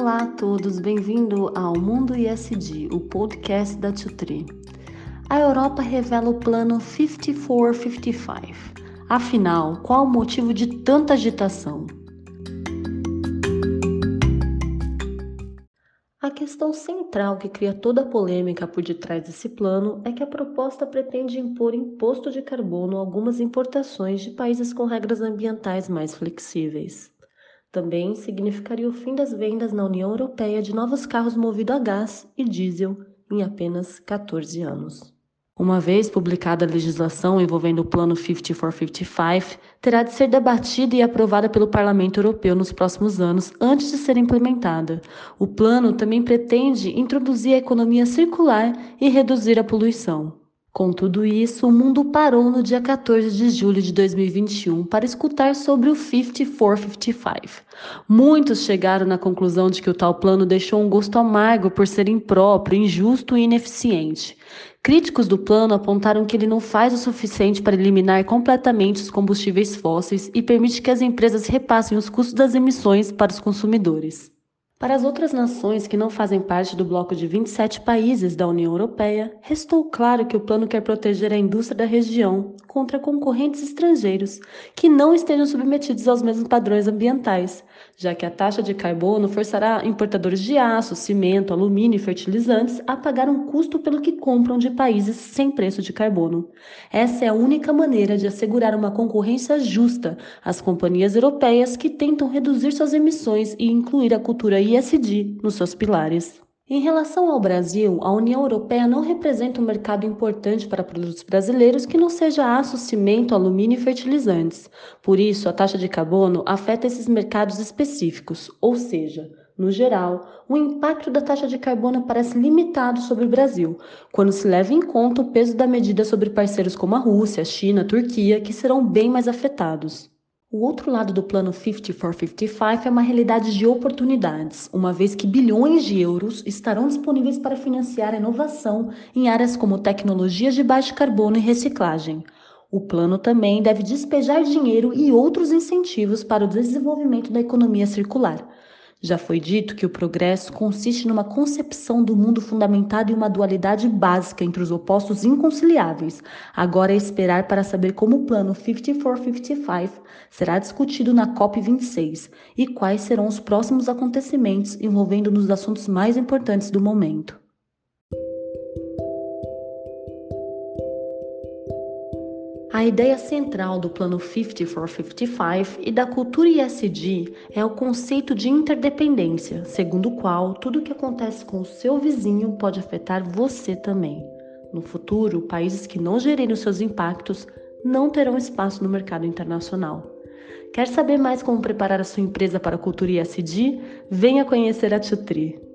Olá a todos, bem-vindo ao Mundo ISD, o podcast da Tutri. A Europa revela o plano 5455. Afinal, qual o motivo de tanta agitação? A questão central que cria toda a polêmica por detrás desse plano é que a proposta pretende impor imposto de carbono a algumas importações de países com regras ambientais mais flexíveis. Também significaria o fim das vendas na União Europeia de novos carros movidos a gás e diesel em apenas 14 anos. Uma vez publicada a legislação envolvendo o Plano 5455, terá de ser debatida e aprovada pelo Parlamento Europeu nos próximos anos, antes de ser implementada. O plano também pretende introduzir a economia circular e reduzir a poluição. Com tudo isso, o mundo parou no dia 14 de julho de 2021 para escutar sobre o 5455. Muitos chegaram na conclusão de que o tal plano deixou um gosto amargo por ser impróprio, injusto e ineficiente. Críticos do plano apontaram que ele não faz o suficiente para eliminar completamente os combustíveis fósseis e permite que as empresas repassem os custos das emissões para os consumidores. Para as outras nações que não fazem parte do bloco de 27 países da União Europeia, restou claro que o plano quer proteger a indústria da região contra concorrentes estrangeiros que não estejam submetidos aos mesmos padrões ambientais, já que a taxa de carbono forçará importadores de aço, cimento, alumínio e fertilizantes a pagar um custo pelo que compram de países sem preço de carbono. Essa é a única maneira de assegurar uma concorrência justa às companhias europeias que tentam reduzir suas emissões e incluir a cultura ISD nos seus pilares. Em relação ao Brasil, a União Europeia não representa um mercado importante para produtos brasileiros que não seja aço, cimento, alumínio e fertilizantes. Por isso, a taxa de carbono afeta esses mercados específicos, ou seja, no geral, o impacto da taxa de carbono parece limitado sobre o Brasil, quando se leva em conta o peso da medida sobre parceiros como a Rússia, China, Turquia, que serão bem mais afetados. O outro lado do plano 50 for 55 é uma realidade de oportunidades, uma vez que bilhões de euros estarão disponíveis para financiar a inovação em áreas como tecnologias de baixo carbono e reciclagem. O plano também deve despejar dinheiro e outros incentivos para o desenvolvimento da economia circular. Já foi dito que o progresso consiste numa concepção do mundo fundamentado em uma dualidade básica entre os opostos inconciliáveis. Agora é esperar para saber como o plano 5455 será discutido na COP26 e quais serão os próximos acontecimentos envolvendo nos assuntos mais importantes do momento. A ideia central do Plano 50 for 55 e da cultura ISD é o conceito de interdependência, segundo o qual tudo o que acontece com o seu vizinho pode afetar você também. No futuro, países que não gerirem os seus impactos não terão espaço no mercado internacional. Quer saber mais como preparar a sua empresa para a cultura ISD? Venha conhecer a Tutri.